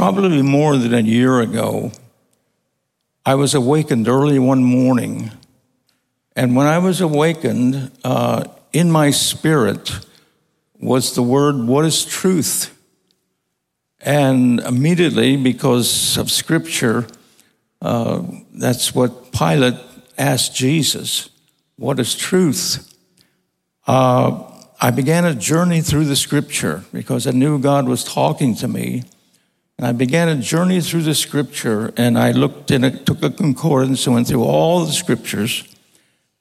probably more than a year ago, I was awakened early one morning. And when I was awakened, uh, in my spirit was the word, What is truth? And immediately, because of scripture, uh, that's what Pilate asked Jesus What is truth? Uh, I began a journey through the scripture because I knew God was talking to me. And I began a journey through the scripture and I looked and took a concordance and went through all the scriptures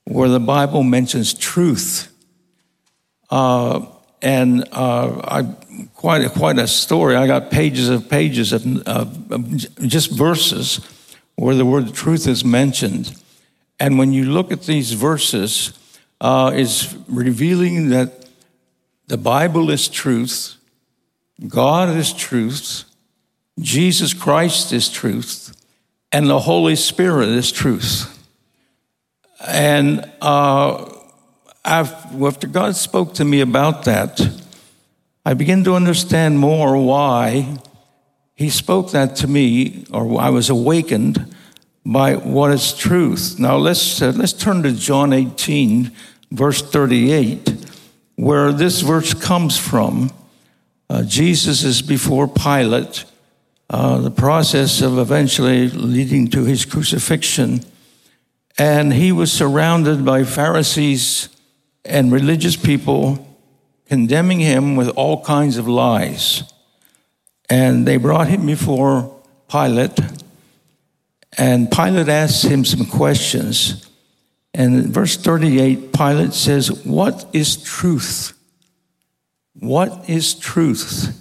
where the Bible mentions truth. Uh, and uh, I quite a, quite a story. I got pages of pages of, of, just verses where the word truth is mentioned. And when you look at these verses, uh, is revealing that the Bible is truth, God is truth, Jesus Christ is truth, and the Holy Spirit is truth. And uh, after God spoke to me about that, I began to understand more why He spoke that to me, or I was awakened by what is truth. Now let's uh, let's turn to John 18, verse 38 where this verse comes from. Uh, Jesus is before Pilate, uh, the process of eventually leading to his crucifixion. And he was surrounded by Pharisees and religious people condemning him with all kinds of lies. And they brought him before Pilate, and Pilate asked him some questions. And in verse 38, Pilate says, What is truth? What is truth?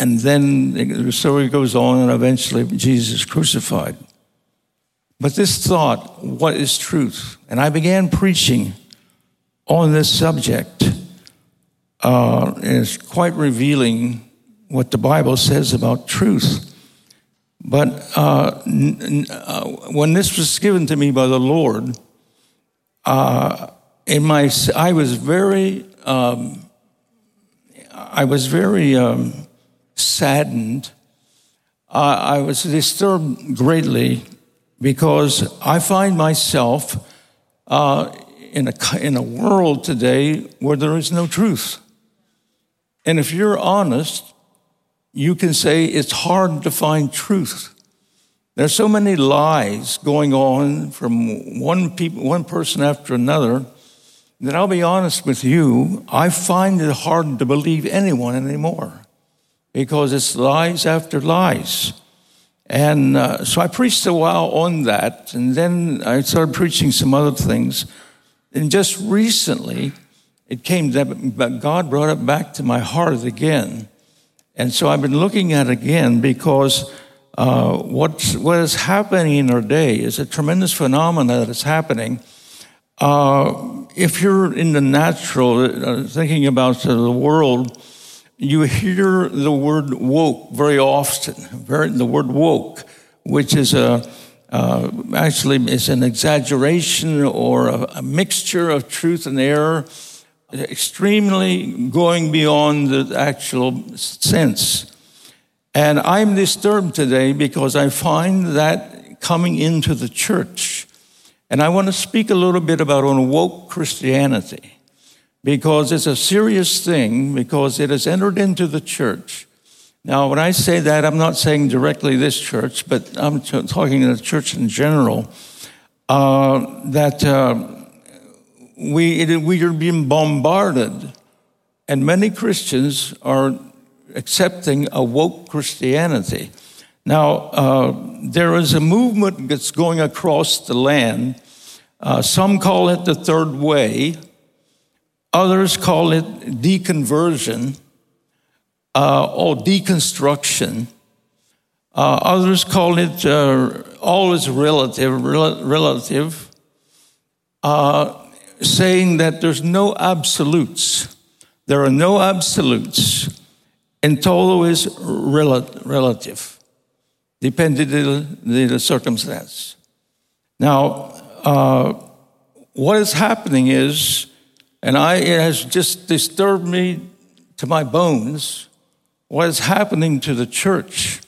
And then the story goes on, and eventually Jesus is crucified. But this thought, what is truth? And I began preaching on this subject. Uh, it's quite revealing what the Bible says about truth. But uh, n- uh, when this was given to me by the Lord, uh, in my I was very um, I was very um, saddened. I was disturbed greatly because I find myself uh, in a in a world today where there is no truth. And if you're honest, you can say it's hard to find truth. There's so many lies going on from one people, one person after another that I'll be honest with you, I find it hard to believe anyone anymore because it's lies after lies. And uh, so I preached a while on that, and then I started preaching some other things. And just recently, it came that God brought it back to my heart again and so I've been looking at it again because uh, what's, what is happening in our day is a tremendous phenomenon that is happening. Uh, if you're in the natural, uh, thinking about the world, you hear the word woke very often, very, the word woke, which is a, uh, actually is an exaggeration or a, a mixture of truth and error extremely going beyond the actual sense. And I'm disturbed today because I find that coming into the church. And I want to speak a little bit about woke Christianity because it's a serious thing because it has entered into the church. Now, when I say that, I'm not saying directly this church, but I'm talking to the church in general. Uh, that uh, we, it, we are being bombarded, and many Christians are accepting a woke Christianity. Now, uh, there is a movement that's going across the land. Uh, some call it the third way, others call it deconversion uh, or deconstruction. Uh, others call it uh, all is relative, rel- relative. Uh, saying that there's no absolutes. There are no absolutes. And todo is relative, depending on the circumstance. Now, uh, what is happening is, and I, it has just disturbed me to my bones, what is happening to the church.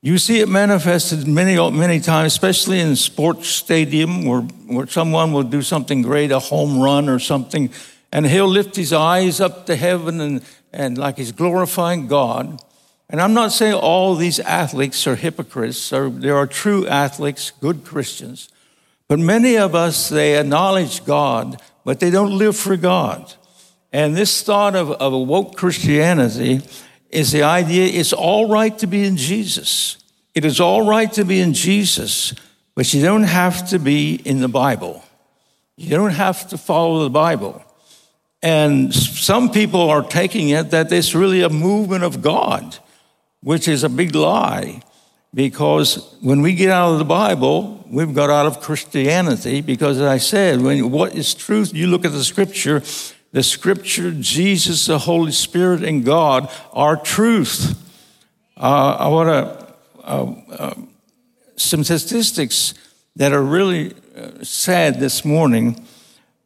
You see it manifested many, many times, especially in sports stadium where, where someone will do something great, a home run or something, and he'll lift his eyes up to heaven and, and like he's glorifying God. And I'm not saying all these athletes are hypocrites, or there are true athletes, good Christians. But many of us, they acknowledge God, but they don't live for God. And this thought of, of woke Christianity is the idea it's all right to be in Jesus. It is all right to be in Jesus, but you don't have to be in the Bible. You don't have to follow the Bible. And some people are taking it that it's really a movement of God, which is a big lie. Because when we get out of the Bible, we've got out of Christianity. Because as I said, when what is truth, you look at the scripture, the scripture, Jesus, the Holy Spirit, and God are truth. Uh, I want to, uh, uh, some statistics that are really uh, sad this morning.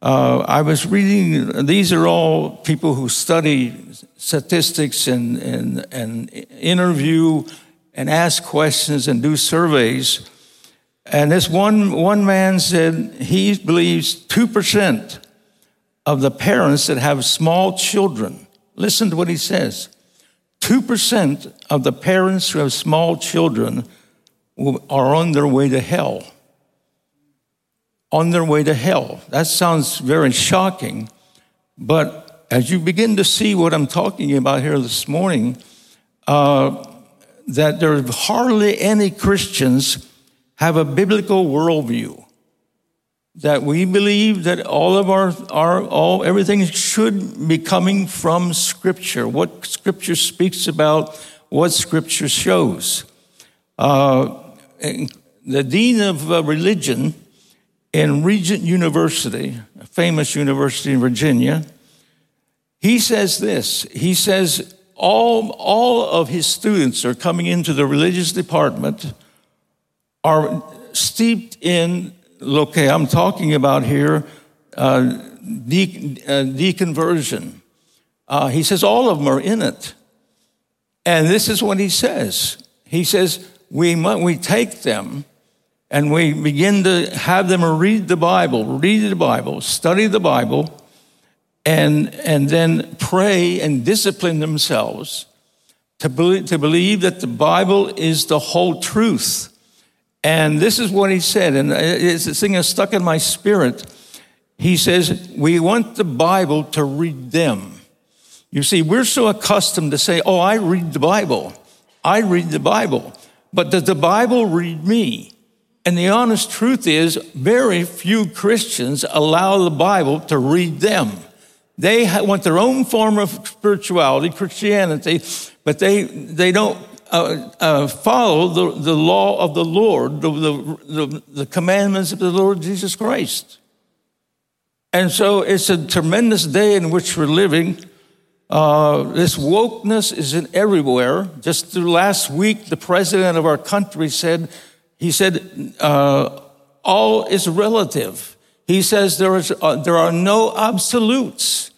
Uh, I was reading, these are all people who study statistics and, and, and interview and ask questions and do surveys. And this one, one man said he believes 2% of the parents that have small children, listen to what he says 2% of the parents who have small children are on their way to hell. On their way to hell. That sounds very shocking, but as you begin to see what I'm talking about here this morning, uh, that there are hardly any Christians have a biblical worldview that we believe that all of our, our all everything should be coming from scripture. What scripture speaks about what scripture shows. Uh, the dean of uh, religion in regent university a famous university in virginia he says this. He says all, all of his students are coming into the religious department are steeped in okay, I'm talking about here uh, de- uh, deconversion. Uh, he says all of them are in it. And this is what he says. He says, we, we take them and we begin to have them read the Bible, read the Bible, study the Bible, and, and then pray and discipline themselves to to believe that the Bible is the whole truth and this is what he said, and it's a thing that's stuck in my spirit. He says, We want the Bible to read them. You see, we're so accustomed to say, Oh, I read the Bible. I read the Bible. But does the Bible read me? And the honest truth is, very few Christians allow the Bible to read them. They want their own form of spirituality, Christianity, but they, they don't uh, uh, follow the, the law of the Lord, the, the, the, commandments of the Lord Jesus Christ. And so it's a tremendous day in which we're living. Uh, this wokeness is in everywhere. Just last week, the president of our country said, he said, uh, all is relative. He says there, is, uh, there are no absolutes.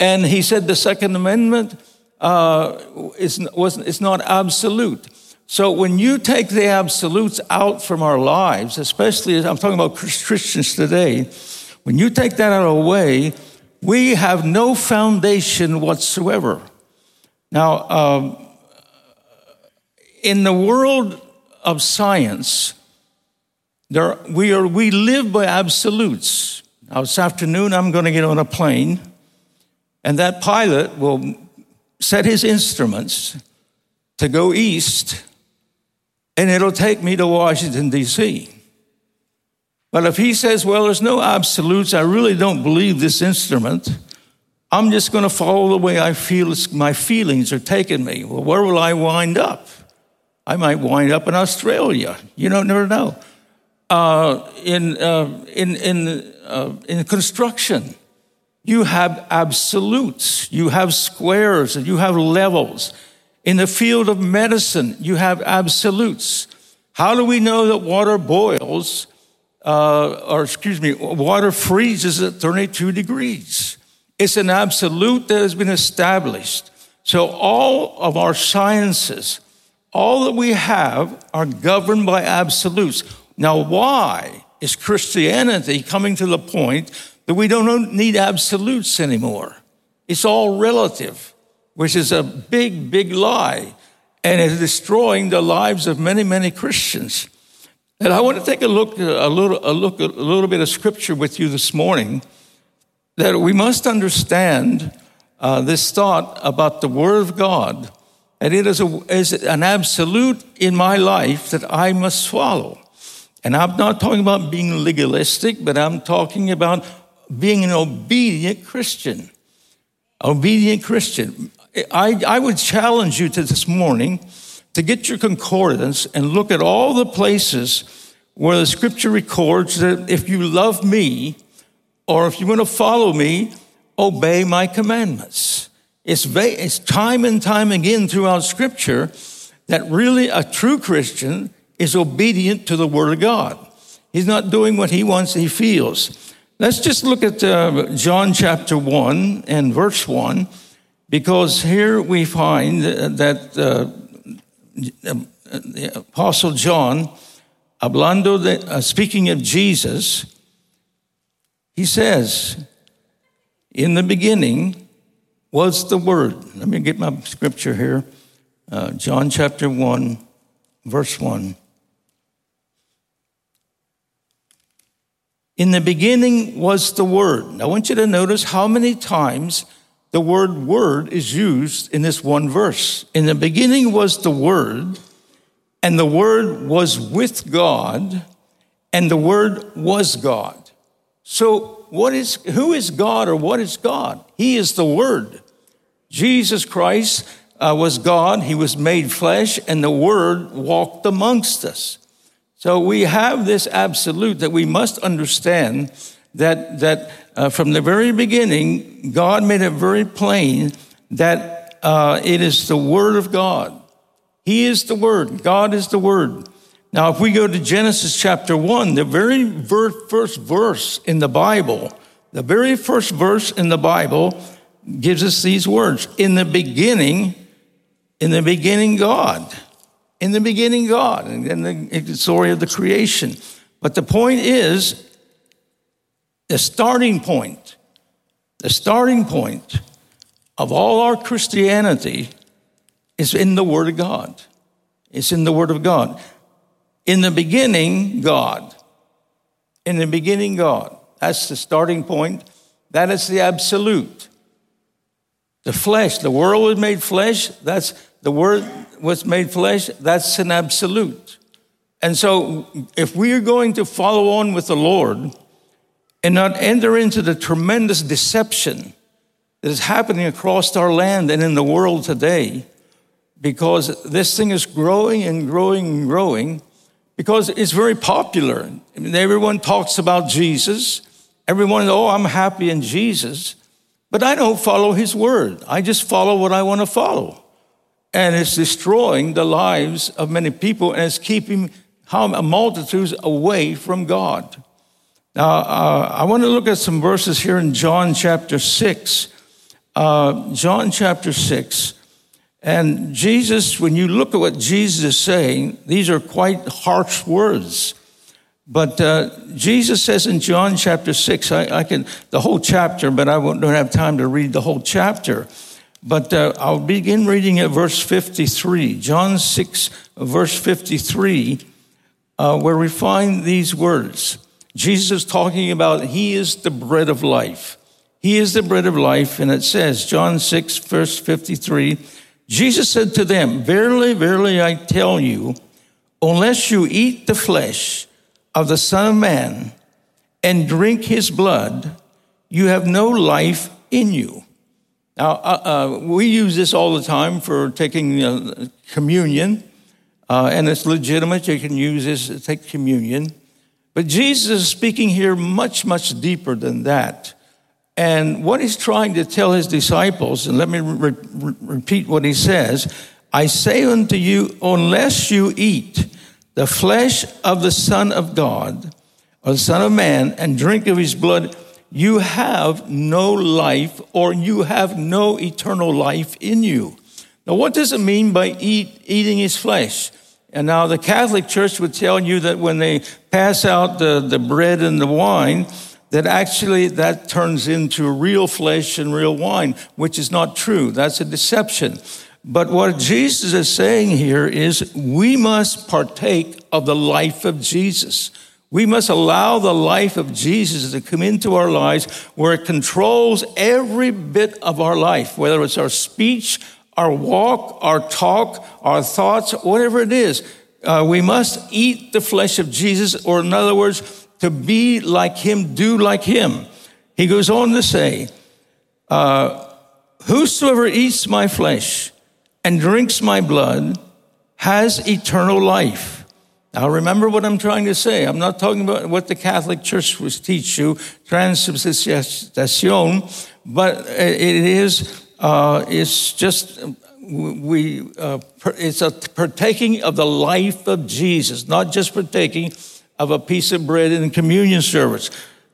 And he said the Second Amendment uh, is, was, is not absolute. So when you take the absolutes out from our lives, especially I'm talking about Christians today, when you take that out of the way, we have no foundation whatsoever. Now, um, in the world of science, there, we, are, we live by absolutes. Now, this afternoon, I'm going to get on a plane, and that pilot will set his instruments to go east, and it'll take me to Washington, D.C. But if he says, well, there's no absolutes, I really don't believe this instrument, I'm just going to follow the way I feel my feelings are taking me. Well, where will I wind up? I might wind up in Australia. You don't never know. Uh, in, uh, in, in, uh, in construction, you have absolutes, you have squares, and you have levels. In the field of medicine, you have absolutes. How do we know that water boils, uh, or excuse me, water freezes at 32 degrees? It's an absolute that has been established. So all of our sciences, all that we have are governed by absolutes. Now, why is Christianity coming to the point that we don't need absolutes anymore? It's all relative, which is a big, big lie, and it's destroying the lives of many, many Christians. And I want to take a look, a little, a look, a little bit of scripture with you this morning. That we must understand uh, this thought about the Word of God, and it is, a, is an absolute in my life that I must follow. And I'm not talking about being legalistic, but I'm talking about being an obedient Christian. Obedient Christian. I, I would challenge you to this morning to get your concordance and look at all the places where the scripture records that if you love me or if you want to follow me, obey my commandments. It's, it's time and time again throughout scripture that really a true Christian is obedient to the word of God. He's not doing what he wants, he feels. Let's just look at uh, John chapter 1 and verse 1, because here we find that uh, the Apostle John, hablando de, uh, speaking of Jesus, he says, In the beginning was the Word. Let me get my scripture here. Uh, John chapter 1, verse 1. In the beginning was the Word. I want you to notice how many times the word word is used in this one verse. In the beginning was the Word, and the Word was with God, and the Word was God. So, what is, who is God or what is God? He is the Word. Jesus Christ uh, was God, He was made flesh, and the Word walked amongst us. So we have this absolute that we must understand that, that uh, from the very beginning, God made it very plain that uh, it is the Word of God. He is the Word. God is the Word. Now, if we go to Genesis chapter 1, the very first verse in the Bible, the very first verse in the Bible gives us these words In the beginning, in the beginning, God. In the beginning, God, and the story of the creation. But the point is, the starting point, the starting point of all our Christianity is in the Word of God. It's in the Word of God. In the beginning, God. In the beginning, God. That's the starting point. That is the absolute. The flesh, the world was made flesh. That's the Word was made flesh, that's an absolute. And so, if we are going to follow on with the Lord and not enter into the tremendous deception that is happening across our land and in the world today, because this thing is growing and growing and growing, because it's very popular. I mean, everyone talks about Jesus. Everyone, oh, I'm happy in Jesus. But I don't follow his word. I just follow what I want to follow and it's destroying the lives of many people and it's keeping multitudes away from God. Now, uh, I want to look at some verses here in John chapter 6. Uh, John chapter 6. And Jesus, when you look at what Jesus is saying, these are quite harsh words. But uh, Jesus says in John chapter 6, I, I, can, the whole chapter, but I don't have time to read the whole chapter. But uh, I'll begin reading at verse 53, John 6, verse 53, uh, where we find these words. Jesus talking about He is the bread of life. He is the bread of life. And it says, John 6, verse 53, Jesus said to them, Verily, verily, I tell you, unless you eat the flesh of the Son of Man and drink his blood, you have no life in you. Now, uh, uh, we use this all the time for taking uh, communion, uh, and it's legitimate. You can use this to take communion. But Jesus is speaking here much, much deeper than that. And what he's trying to tell his disciples, and let me re- re- repeat what he says I say unto you, unless you eat the flesh of the Son of God, or the Son of Man, and drink of his blood, you have no life or you have no eternal life in you. Now, what does it mean by eat, eating his flesh? And now the Catholic Church would tell you that when they pass out the, the bread and the wine, that actually that turns into real flesh and real wine, which is not true. That's a deception. But what Jesus is saying here is we must partake of the life of Jesus. We must allow the life of Jesus to come into our lives where it controls every bit of our life, whether it's our speech, our walk, our talk, our thoughts, whatever it is. Uh, we must eat the flesh of Jesus, or in other words, to be like him, do like him. He goes on to say, uh, Whosoever eats my flesh and drinks my blood has eternal life. Now, remember what I'm trying to say. I'm not talking about what the Catholic Church was teach you, transubstantiation, but it is, uh, it's just, we, uh, it's a partaking of the life of Jesus, not just partaking of a piece of bread in communion service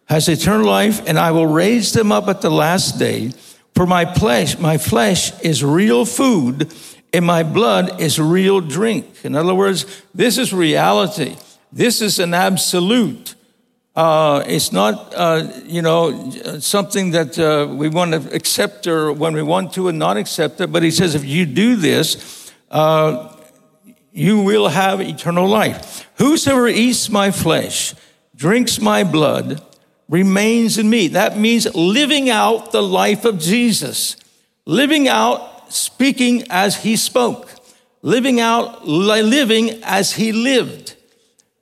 has eternal life, and I will raise them up at the last day. For my flesh, my flesh is real food, and my blood is real drink. In other words, this is reality. This is an absolute. Uh, it's not, uh, you know, something that uh, we want to accept or when we want to and not accept it. But he says, if you do this, uh, you will have eternal life. Whosoever eats my flesh, drinks my blood, remains in me. That means living out the life of Jesus, living out speaking as he spoke, living out living as he lived.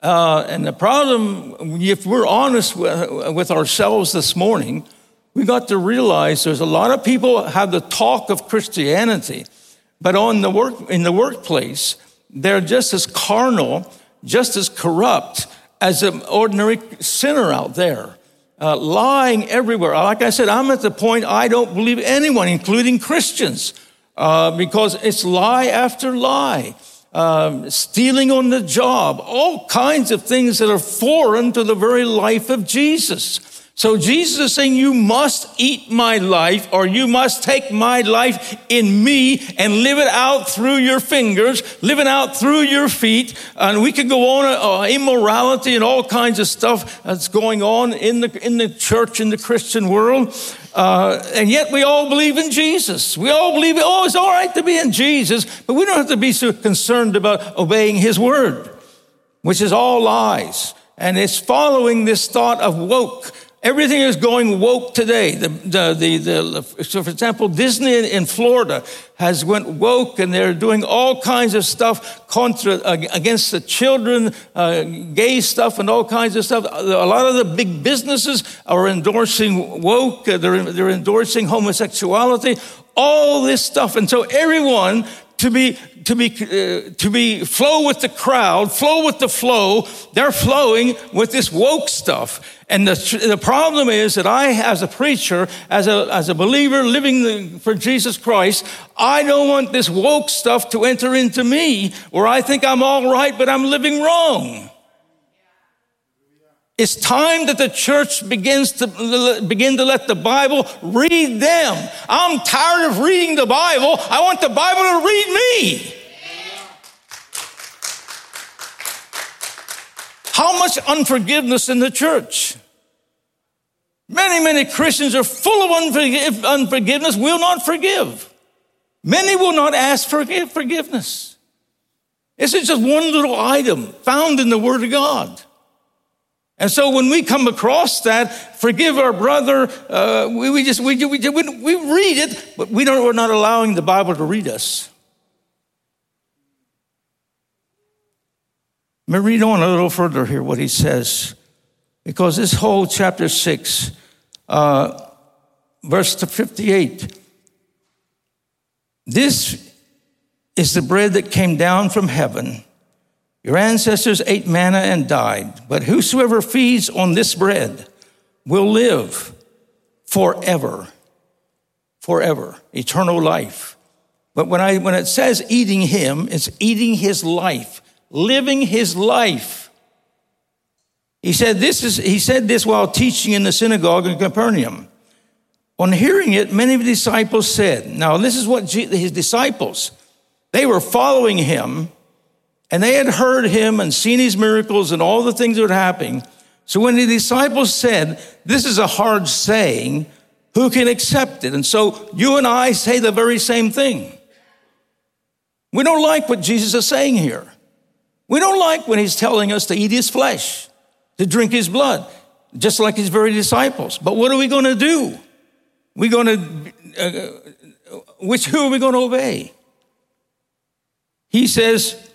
Uh, and the problem, if we're honest with, ourselves this morning, we got to realize there's a lot of people have the talk of Christianity, but on the work in the workplace, they're just as carnal, just as corrupt as an ordinary sinner out there. Uh, lying everywhere. Like I said, I'm at the point I don't believe anyone, including Christians, uh, because it's lie after lie. Um, stealing on the job, all kinds of things that are foreign to the very life of Jesus. So Jesus is saying, You must eat my life, or you must take my life in me and live it out through your fingers, live it out through your feet. And we could go on uh, immorality and all kinds of stuff that's going on in the, in the church, in the Christian world. Uh, and yet we all believe in Jesus. We all believe, oh, it's all right to be in Jesus, but we don't have to be so concerned about obeying his word, which is all lies. And it's following this thought of woke Everything is going woke today. The, the, the, the, so, for example, Disney in Florida has went woke, and they're doing all kinds of stuff contra against the children, uh, gay stuff, and all kinds of stuff. A lot of the big businesses are endorsing woke. Uh, they're, they're endorsing homosexuality. All this stuff, and so everyone to be to be uh, to be flow with the crowd, flow with the flow. They're flowing with this woke stuff. And the, the problem is that I, as a preacher, as a, as a believer living for Jesus Christ, I don't want this woke stuff to enter into me where I think I'm all right, but I'm living wrong. It's time that the church begins to begin to let the Bible read them. I'm tired of reading the Bible. I want the Bible to read me. How much unforgiveness in the church? Many, many Christians are full of unforgiveness, will not forgive. Many will not ask for forgiveness. This is just one little item found in the Word of God. And so when we come across that, forgive our brother, uh, we, we, just, we, we, we read it, but we don't, we're not allowing the Bible to read us. Let me read on a little further here what he says, because this whole chapter 6 uh, verse 58. This is the bread that came down from heaven. Your ancestors ate manna and died, but whosoever feeds on this bread will live forever. Forever. Eternal life. But when, I, when it says eating him, it's eating his life, living his life. He said this is he said this while teaching in the synagogue in Capernaum. On hearing it, many of the disciples said, Now, this is what his disciples, they were following him, and they had heard him and seen his miracles and all the things that were happening. So when the disciples said, This is a hard saying, who can accept it? And so you and I say the very same thing. We don't like what Jesus is saying here. We don't like when he's telling us to eat his flesh, to drink his blood, just like his very disciples. But what are we going to do? We're going to, uh, which, who are we going to obey? He says,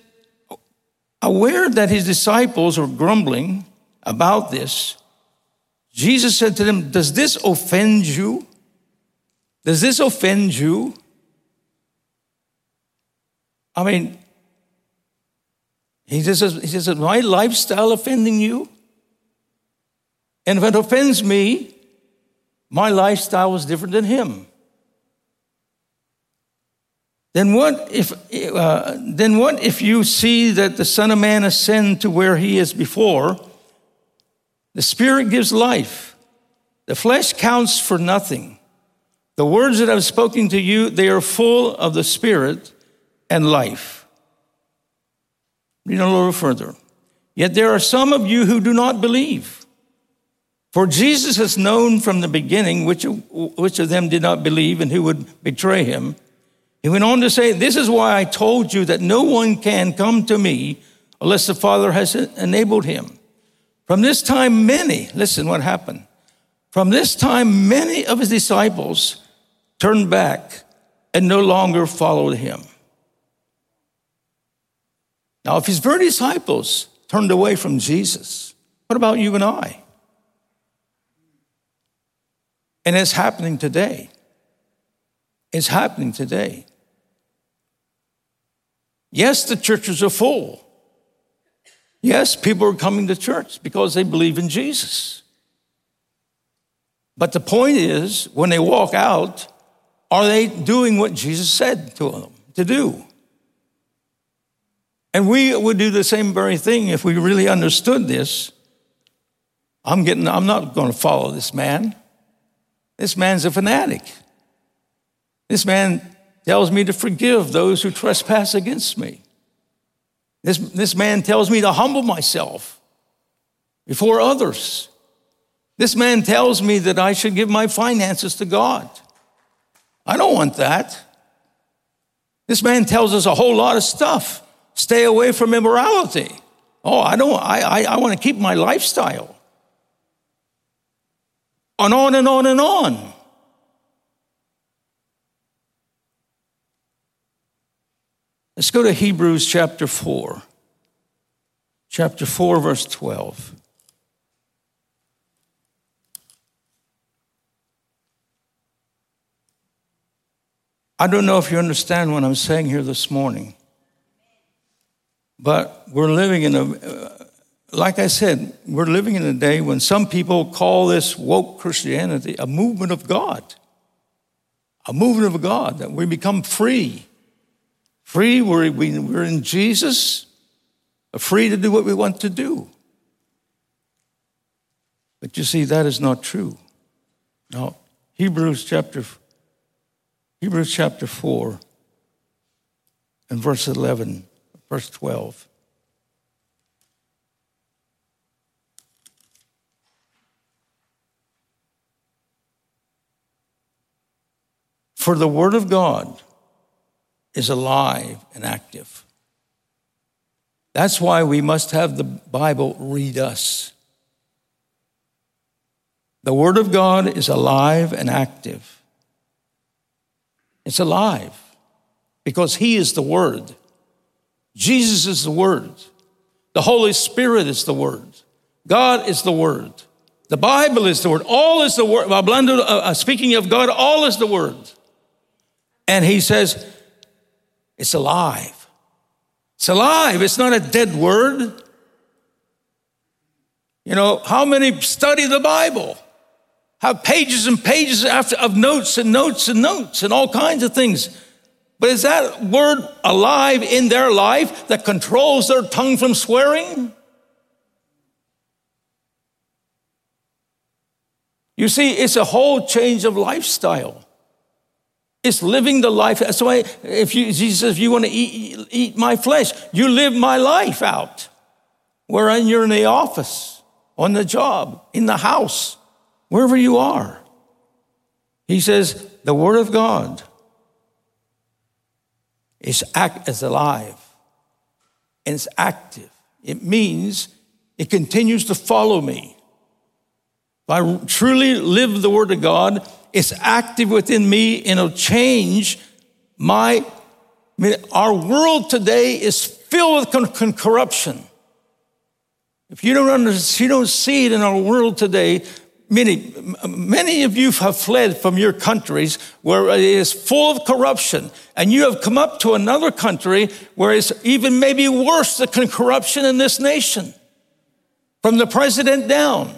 aware that his disciples were grumbling about this, Jesus said to them, Does this offend you? Does this offend you? I mean, he says, he says, my lifestyle offending you? And if it offends me, my lifestyle was different than him. Then what if uh, then what if you see that the Son of Man ascend to where he is before? The Spirit gives life. The flesh counts for nothing. The words that I've spoken to you, they are full of the Spirit and life. Read a little further. Yet there are some of you who do not believe. For Jesus has known from the beginning which, which of them did not believe and who would betray him. He went on to say, This is why I told you that no one can come to me unless the Father has enabled him. From this time, many, listen what happened. From this time, many of his disciples turned back and no longer followed him. Now, if his very disciples turned away from Jesus, what about you and I? And it's happening today. It's happening today. Yes, the churches are full. Yes, people are coming to church because they believe in Jesus. But the point is, when they walk out, are they doing what Jesus said to them to do? And we would do the same very thing if we really understood this. I'm getting, I'm not going to follow this man. This man's a fanatic. This man tells me to forgive those who trespass against me. This, this man tells me to humble myself before others. This man tells me that I should give my finances to God. I don't want that. This man tells us a whole lot of stuff. Stay away from immorality. Oh, I don't, I, I, I want to keep my lifestyle on, on and on and on. Let's go to Hebrews chapter 4. Chapter 4, verse 12. I don't know if you understand what I'm saying here this morning, but we're living in a, like I said, we're living in a day when some people call this woke Christianity a movement of God. A movement of God, that we become free. Free, we're, we're in Jesus, free to do what we want to do. But you see, that is not true. Now, Hebrews chapter, Hebrews chapter 4 and verse 11, verse 12. For the Word of God is alive and active. That's why we must have the Bible read us. The Word of God is alive and active. It's alive because He is the Word. Jesus is the Word. The Holy Spirit is the Word. God is the Word. The Bible is the Word. All is the Word. Well, uh, speaking of God, all is the Word. And he says, it's alive. It's alive. It's not a dead word. You know, how many study the Bible? Have pages and pages after, of notes and notes and notes and all kinds of things. But is that word alive in their life that controls their tongue from swearing? You see, it's a whole change of lifestyle. It's living the life. That's why if you, Jesus says, if you want to eat, eat my flesh, you live my life out. Wherein you're in the office, on the job, in the house, wherever you are. He says, the word of God is act is alive and it's active. It means it continues to follow me. If I truly live the word of God, it's active within me and it'll change my. I mean, our world today is filled with con- con- corruption. If you don't understand, you don't see it in our world today, many, many of you have fled from your countries where it is full of corruption, and you have come up to another country where it's even maybe worse than corruption in this nation, from the president down.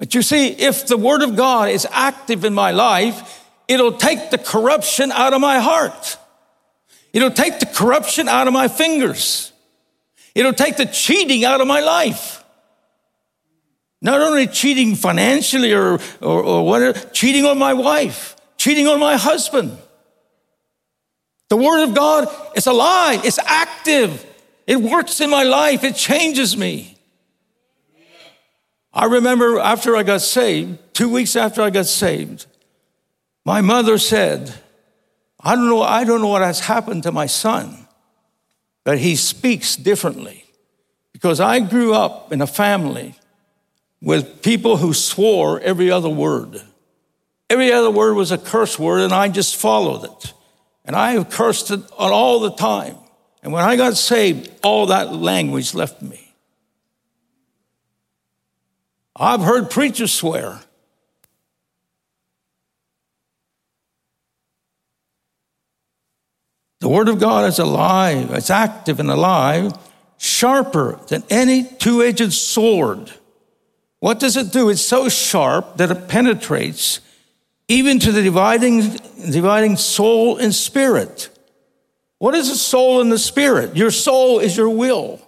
But you see, if the Word of God is active in my life, it'll take the corruption out of my heart. It'll take the corruption out of my fingers. It'll take the cheating out of my life. Not only cheating financially or, or, or whatever, cheating on my wife, cheating on my husband. The Word of God is alive, it's active, it works in my life, it changes me. I remember after I got saved, two weeks after I got saved, my mother said, I don't know, I don't know what has happened to my son, but he speaks differently. Because I grew up in a family with people who swore every other word. Every other word was a curse word, and I just followed it. And I have cursed it all the time. And when I got saved, all that language left me. I've heard preachers swear. The Word of God is alive, it's active and alive, sharper than any two edged sword. What does it do? It's so sharp that it penetrates even to the dividing, dividing soul and spirit. What is a soul and the spirit? Your soul is your will,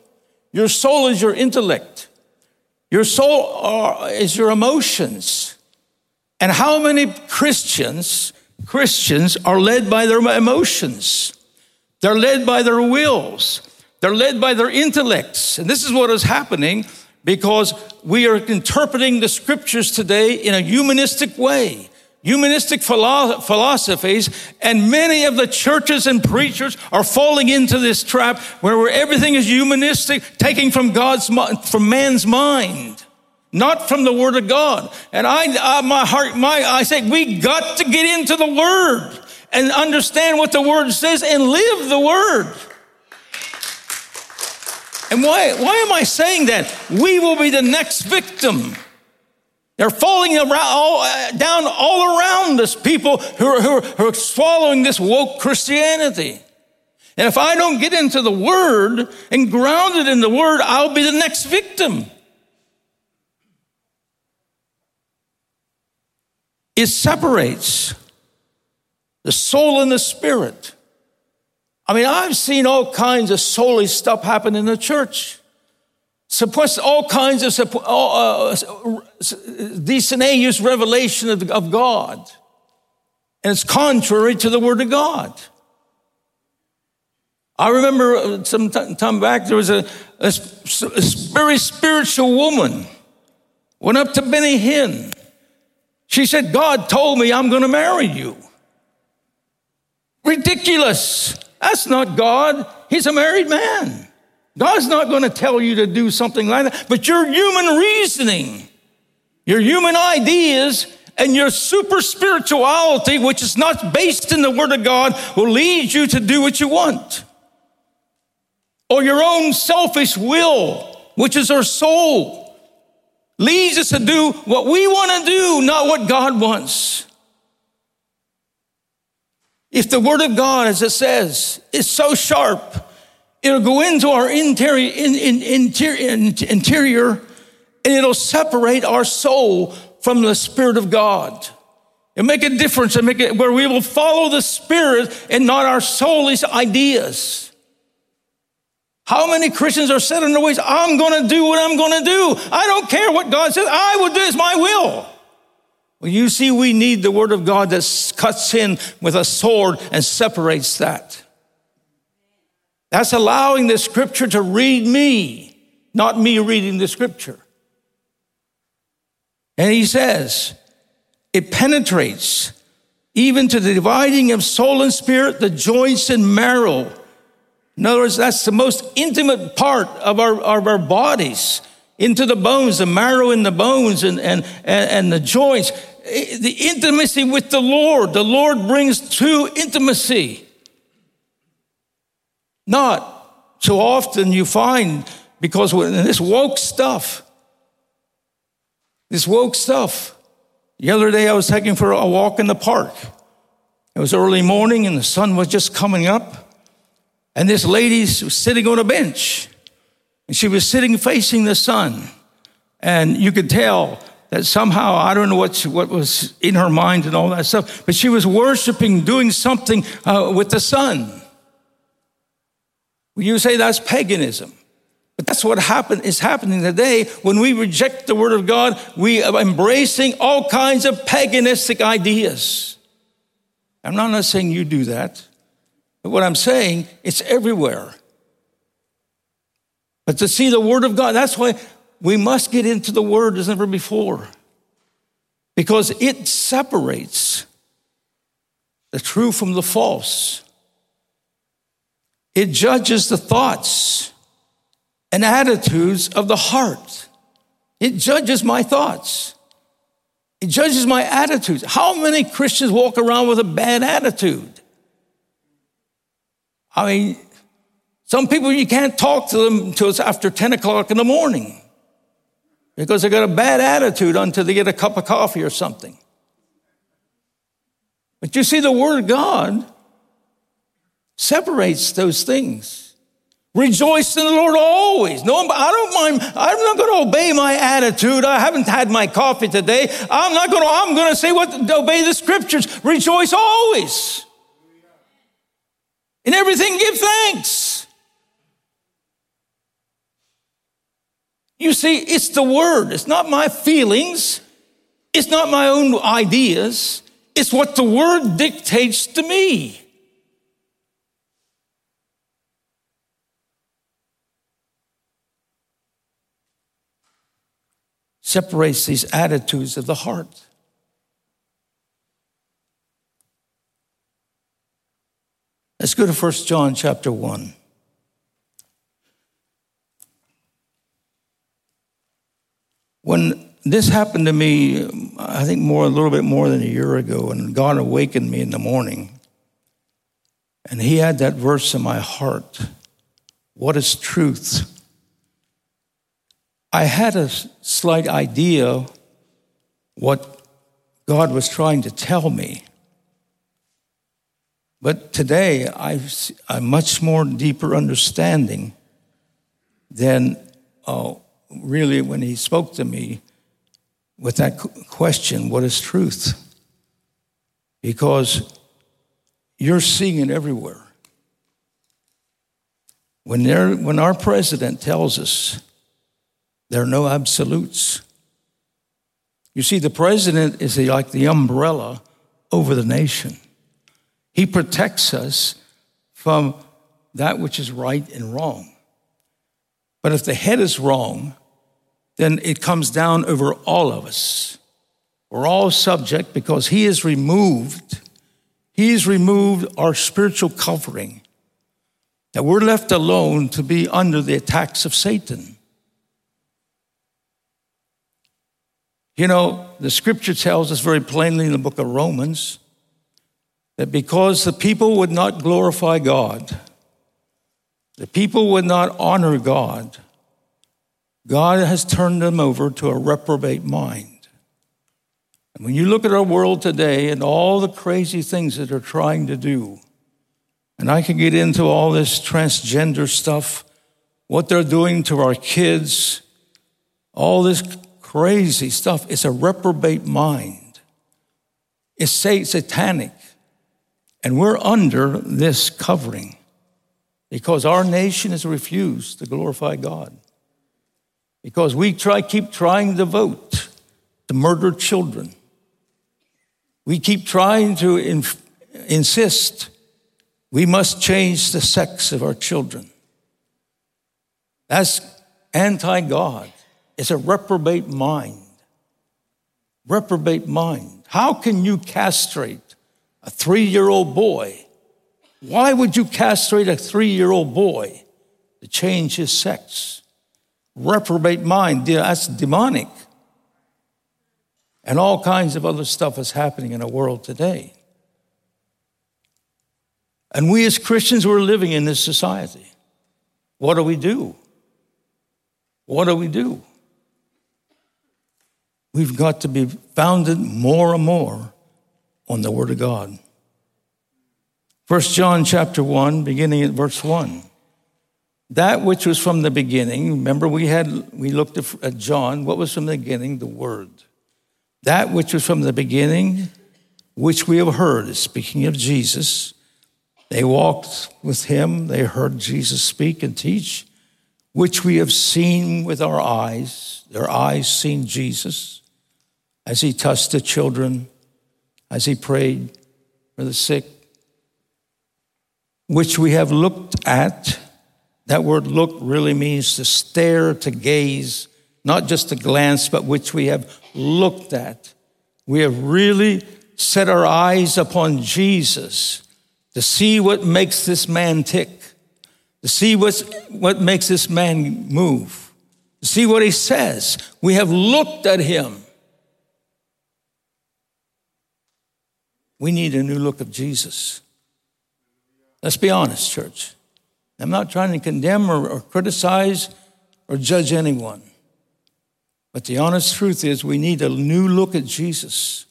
your soul is your intellect. Your soul are, is your emotions. And how many Christians, Christians are led by their emotions? They're led by their wills. They're led by their intellects. And this is what is happening because we are interpreting the scriptures today in a humanistic way humanistic philosophies, and many of the churches and preachers are falling into this trap where, everything is humanistic, taking from God's from man's mind, not from the Word of God. And I, my heart, my I say, we got to get into the Word and understand what the Word says and live the Word. And why, why am I saying that? We will be the next victim. They're falling around, all, uh, down all around us, people who are, who, are, who are swallowing this woke Christianity. And if I don't get into the Word and grounded in the Word, I'll be the next victim. It separates the soul and the spirit. I mean, I've seen all kinds of soulish stuff happen in the church suppress all kinds of uh, the revelation of, of God. And it's contrary to the Word of God. I remember uh, some time back, there was a, a, a very spiritual woman went up to Benny Hinn. She said, God told me I'm going to marry you. Ridiculous. That's not God. He's a married man. God's not going to tell you to do something like that, but your human reasoning, your human ideas, and your super spirituality, which is not based in the Word of God, will lead you to do what you want. Or your own selfish will, which is our soul, leads us to do what we want to do, not what God wants. If the Word of God, as it says, is so sharp, It'll go into our interior, in, in, interior, interior and it'll separate our soul from the Spirit of God. It'll make a difference and make it where we will follow the Spirit and not our soulish ideas. How many Christians are set in their ways? I'm going to do what I'm going to do. I don't care what God says. I will do. It's my will. Well, you see, we need the word of God that cuts in with a sword and separates that. That's allowing the scripture to read me, not me reading the scripture. And he says, it penetrates even to the dividing of soul and spirit, the joints and marrow. In other words, that's the most intimate part of our, of our bodies, into the bones, the marrow in the bones and, and, and, and the joints. The intimacy with the Lord. The Lord brings true intimacy. Not so often you find, because in this woke stuff, this woke stuff, the other day I was taking for a walk in the park. It was early morning and the sun was just coming up. And this lady was sitting on a bench. And she was sitting facing the sun. And you could tell that somehow, I don't know what, what was in her mind and all that stuff, but she was worshiping, doing something uh, with the sun. You say that's paganism. But that's what happen, is happening today. When we reject the word of God, we are embracing all kinds of paganistic ideas. I'm not not saying you do that, but what I'm saying, it's everywhere. But to see the word of God, that's why we must get into the word as never before. Because it separates the true from the false. It judges the thoughts and attitudes of the heart. It judges my thoughts. It judges my attitudes. How many Christians walk around with a bad attitude? I mean, some people you can't talk to them until it's after 10 o'clock in the morning because they got a bad attitude until they get a cup of coffee or something. But you see, the Word of God separates those things. Rejoice in the Lord always. No, I don't mind. I'm not going to obey my attitude. I haven't had my coffee today. I'm not going to, I'm going to say what, obey the scriptures. Rejoice always. In everything, give thanks. You see, it's the word. It's not my feelings. It's not my own ideas. It's what the word dictates to me. Separates these attitudes of the heart. Let's go to 1 John chapter 1. When this happened to me, I think more a little bit more than a year ago, and God awakened me in the morning. And he had that verse in my heart. What is truth? I had a slight idea what God was trying to tell me. But today, I've a much more deeper understanding than uh, really when he spoke to me with that question what is truth? Because you're seeing it everywhere. When, when our president tells us there are no absolutes. You see, the president is like the umbrella over the nation. He protects us from that which is right and wrong. But if the head is wrong, then it comes down over all of us. We're all subject because he has removed. He's removed our spiritual covering. That we're left alone to be under the attacks of Satan. You know, the scripture tells us very plainly in the book of Romans that because the people would not glorify God, the people would not honor God, God has turned them over to a reprobate mind. And when you look at our world today and all the crazy things that they're trying to do, and I can get into all this transgender stuff, what they're doing to our kids, all this crazy stuff. It's a reprobate mind. It's satanic. And we're under this covering. because our nation has refused to glorify God. Because we try, keep trying to vote to murder children. We keep trying to inf- insist we must change the sex of our children. That's anti God. It's a reprobate mind. Reprobate mind. How can you castrate a three year old boy why would you castrate a three year old boy to change his sex? Reprobate mind, that's demonic. And all kinds of other stuff is happening in the world today. And we as Christians, we're living in this society. What do we do? What do we do? We've got to be founded more and more on the Word of God. First John chapter 1, beginning at verse 1. That which was from the beginning, remember we had we looked at John, what was from the beginning? The word. That which was from the beginning, which we have heard, speaking of Jesus. They walked with him, they heard Jesus speak and teach, which we have seen with our eyes. Their eyes seen Jesus as he touched the children, as he prayed for the sick, which we have looked at. That word look really means to stare, to gaze, not just to glance, but which we have looked at. We have really set our eyes upon Jesus to see what makes this man tick, to see what's, what makes this man move, to see what he says. We have looked at him. We need a new look of Jesus. Let's be honest, church. I'm not trying to condemn or, or criticize or judge anyone. But the honest truth is, we need a new look at Jesus.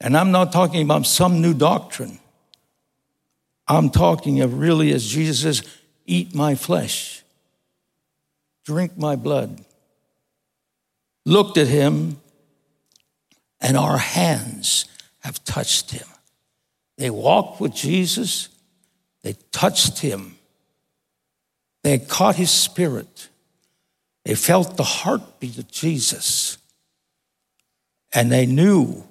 And I'm not talking about some new doctrine. I'm talking of really, as Jesus says, eat my flesh, drink my blood. Looked at him, and our hands have touched him. They walked with Jesus, they touched him, they caught his spirit, they felt the heartbeat of Jesus, and they knew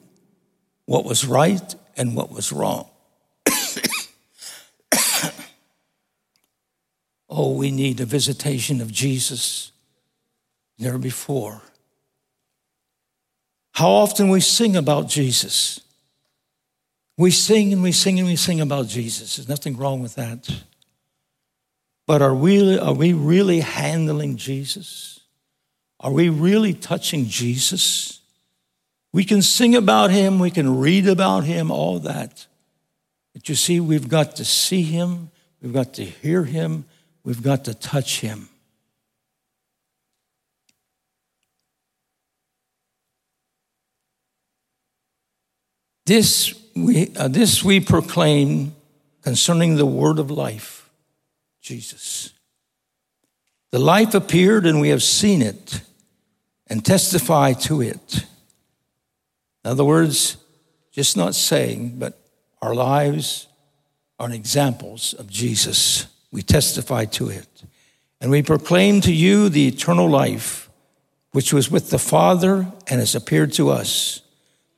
what was right and what was wrong. oh, we need a visitation of Jesus never before. How often we sing about Jesus. We sing and we sing and we sing about Jesus. There's nothing wrong with that. But are we, are we really handling Jesus? Are we really touching Jesus? We can sing about him, we can read about him, all that. But you see, we've got to see him, we've got to hear him, we've got to touch him. This we, uh, this we proclaim concerning the word of life, Jesus. The life appeared, and we have seen it and testify to it. In other words, just not saying, but our lives are examples of Jesus. We testify to it. And we proclaim to you the eternal life, which was with the Father and has appeared to us.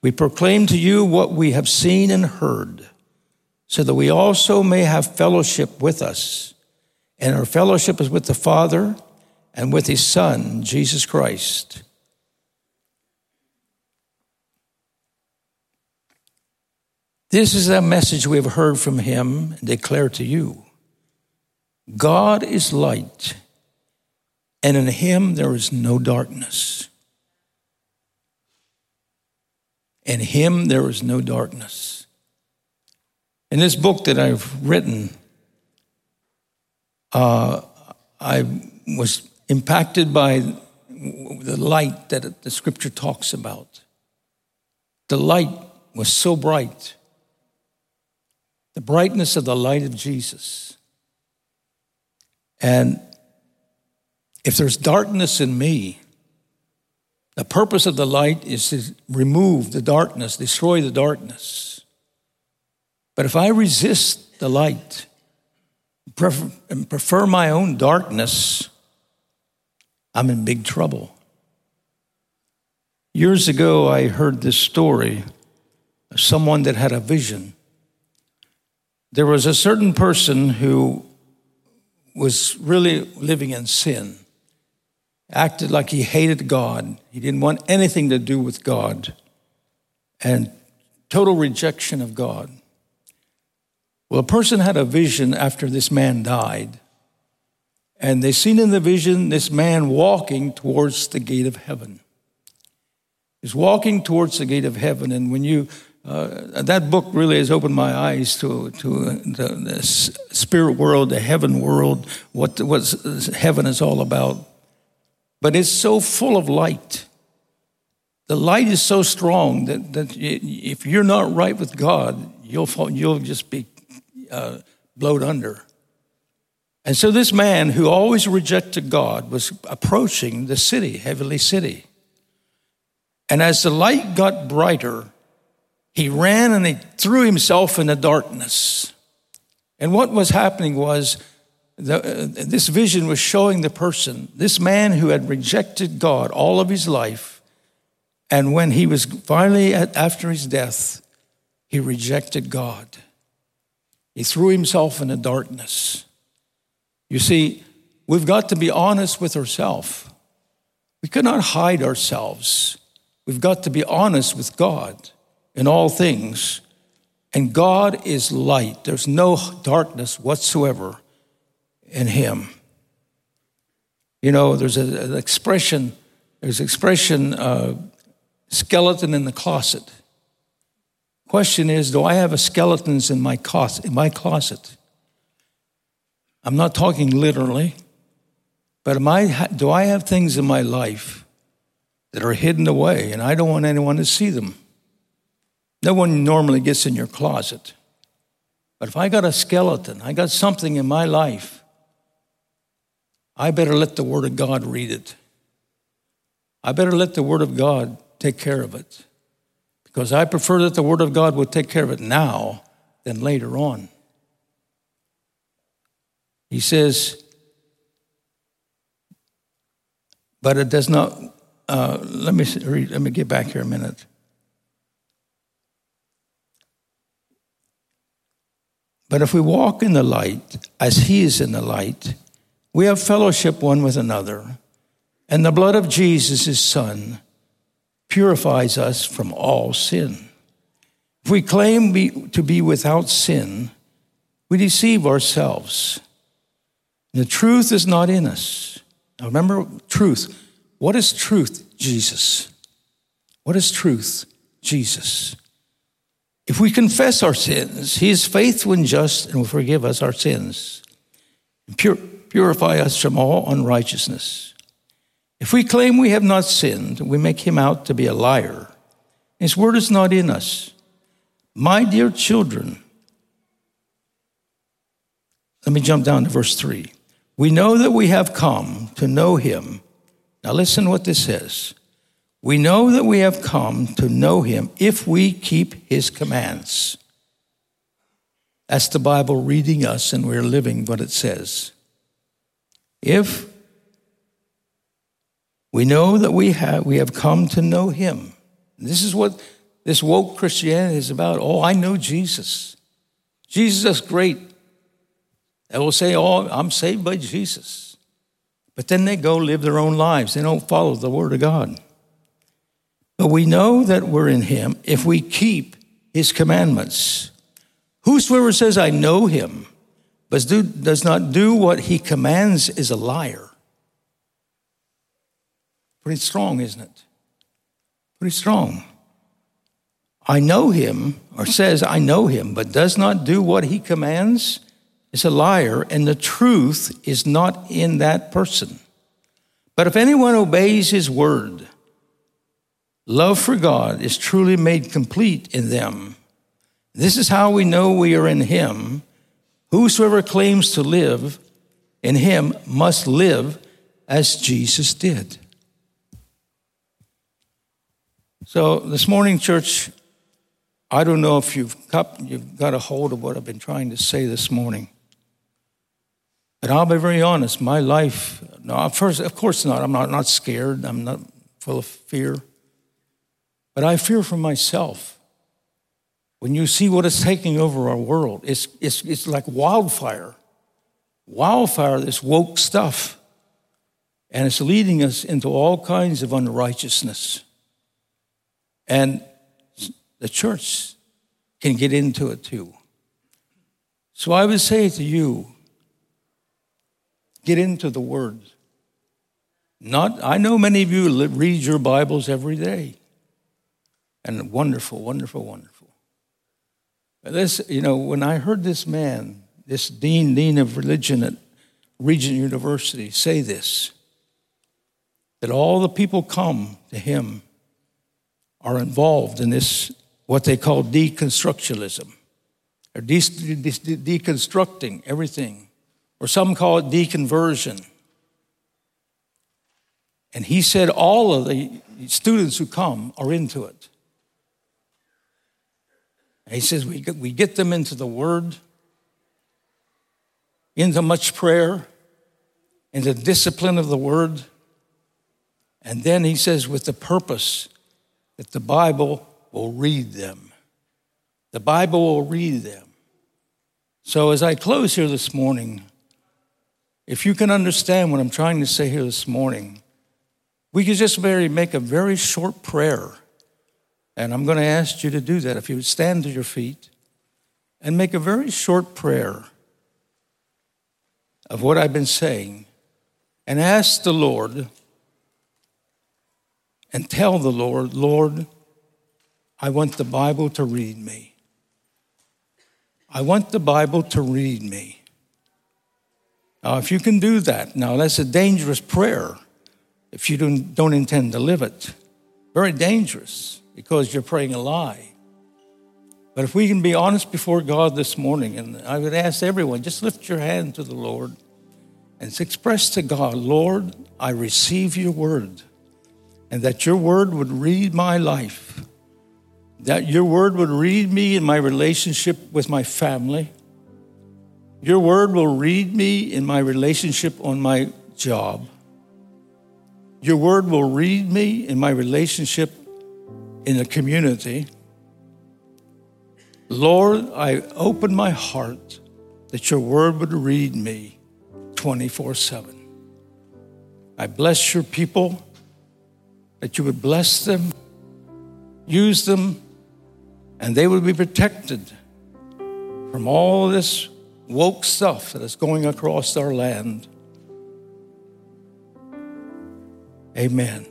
We proclaim to you what we have seen and heard, so that we also may have fellowship with us. And our fellowship is with the Father and with His Son, Jesus Christ. This is a message we have heard from Him and declare to you God is light, and in Him there is no darkness. In him there is no darkness. In this book that I've written, uh, I was impacted by the light that the scripture talks about. The light was so bright. The brightness of the light of Jesus. And if there's darkness in me, the purpose of the light is to remove the darkness, destroy the darkness. But if I resist the light, and prefer my own darkness, I'm in big trouble. Years ago, I heard this story of someone that had a vision. There was a certain person who was really living in sin, acted like he hated God. He didn't want anything to do with God, and total rejection of God. Well, a person had a vision after this man died, and they seen in the vision this man walking towards the gate of heaven. He's walking towards the gate of heaven, and when you uh, that book really has opened my eyes to, to the, the, spirit world, the heaven world, what, what heaven is all about. But it's so full of light. The light is so strong that, that if you're not right with God, you'll, fall, you'll just be uh, blowed under. And so this man who always rejected God was approaching the city, heavenly city. And as the light got brighter, he ran and he threw himself in the darkness. And what was happening was the, uh, this vision was showing the person, this man who had rejected God all of his life, and when he was finally at, after his death, he rejected God. He threw himself in the darkness. You see, we've got to be honest with ourselves. We cannot hide ourselves. We've got to be honest with God in all things. And God is light. There's no darkness whatsoever in him. You know, there's a, an expression, there's expression, uh, skeleton in the closet. Question is, do I have a skeletons in my, in my closet? I'm not talking literally, but am I, do I have things in my life that are hidden away and I don't want anyone to see them? No one normally gets in your closet. But if I got a skeleton, I got something in my life, I better let the Word of God read it. I better let the Word of God take care of it. Because I prefer that the Word of God would take care of it now than later on. He says, but it does not, uh, let, me let me get back here a minute. But if we walk in the light as he is in the light, we have fellowship one with another. And the blood of Jesus, his son, purifies us from all sin. If we claim to be without sin, we deceive ourselves. The truth is not in us. Now remember, truth. What is truth? Jesus. What is truth? Jesus. If we confess our sins, He is faithful and just and will forgive us our sins and pur- purify us from all unrighteousness. If we claim we have not sinned, we make Him out to be a liar. His word is not in us. My dear children, let me jump down to verse 3. We know that we have come to know Him. Now, listen what this says we know that we have come to know him if we keep his commands. That's the Bible reading us, and we're living what it says. If we know that we have, we have come to know him. This is what this woke Christianity is about. Oh, I know Jesus. Jesus is great. They will say, Oh, I'm saved by Jesus. But then they go live their own lives. They don't follow the Word of God. But we know that we're in him if we keep his commandments. Whosoever says, I know him, but do, does not do what he commands is a liar. Pretty strong, isn't it? Pretty strong. I know him, or says, I know him, but does not do what he commands is a liar, and the truth is not in that person. But if anyone obeys his word, Love for God is truly made complete in them. This is how we know we are in Him. Whosoever claims to live in Him must live as Jesus did. So, this morning, church, I don't know if you've got, you've got a hold of what I've been trying to say this morning. But I'll be very honest, my life, no, first, of course not. I'm not, not scared. I'm not full of fear. But I fear for myself. When you see what is taking over our world, it's, it's, it's like wildfire. Wildfire, this woke stuff. And it's leading us into all kinds of unrighteousness. And the church can get into it too. So I would say to you, get into the Word. Not, I know many of you read your Bibles every day. And wonderful, wonderful, wonderful. This, you know, when I heard this man, this dean, dean of religion at Regent University, say this, that all the people come to him are involved in this, what they call deconstructionism. They're de- de- deconstructing everything, or some call it deconversion. And he said all of the students who come are into it. He says we get, we get them into the Word, into much prayer, into discipline of the Word. And then he says, with the purpose that the Bible will read them. The Bible will read them. So, as I close here this morning, if you can understand what I'm trying to say here this morning, we could just very make a very short prayer. And I'm going to ask you to do that. If you would stand to your feet and make a very short prayer of what I've been saying and ask the Lord and tell the Lord, Lord, I want the Bible to read me. I want the Bible to read me. Now, if you can do that, now that's a dangerous prayer if you don't, don't intend to live it. Very dangerous because you're praying a lie. But if we can be honest before God this morning, and I would ask everyone, just lift your hand to the Lord and express to God, Lord, I receive your word and that your word would read my life, that your word would read me in my relationship with my family. Your word will read me in my relationship on my job. Your word will read me in my relationship in the community. Lord, I open my heart that your word would read me 24 7. I bless your people that you would bless them, use them, and they would be protected from all this woke stuff that is going across our land. Amen.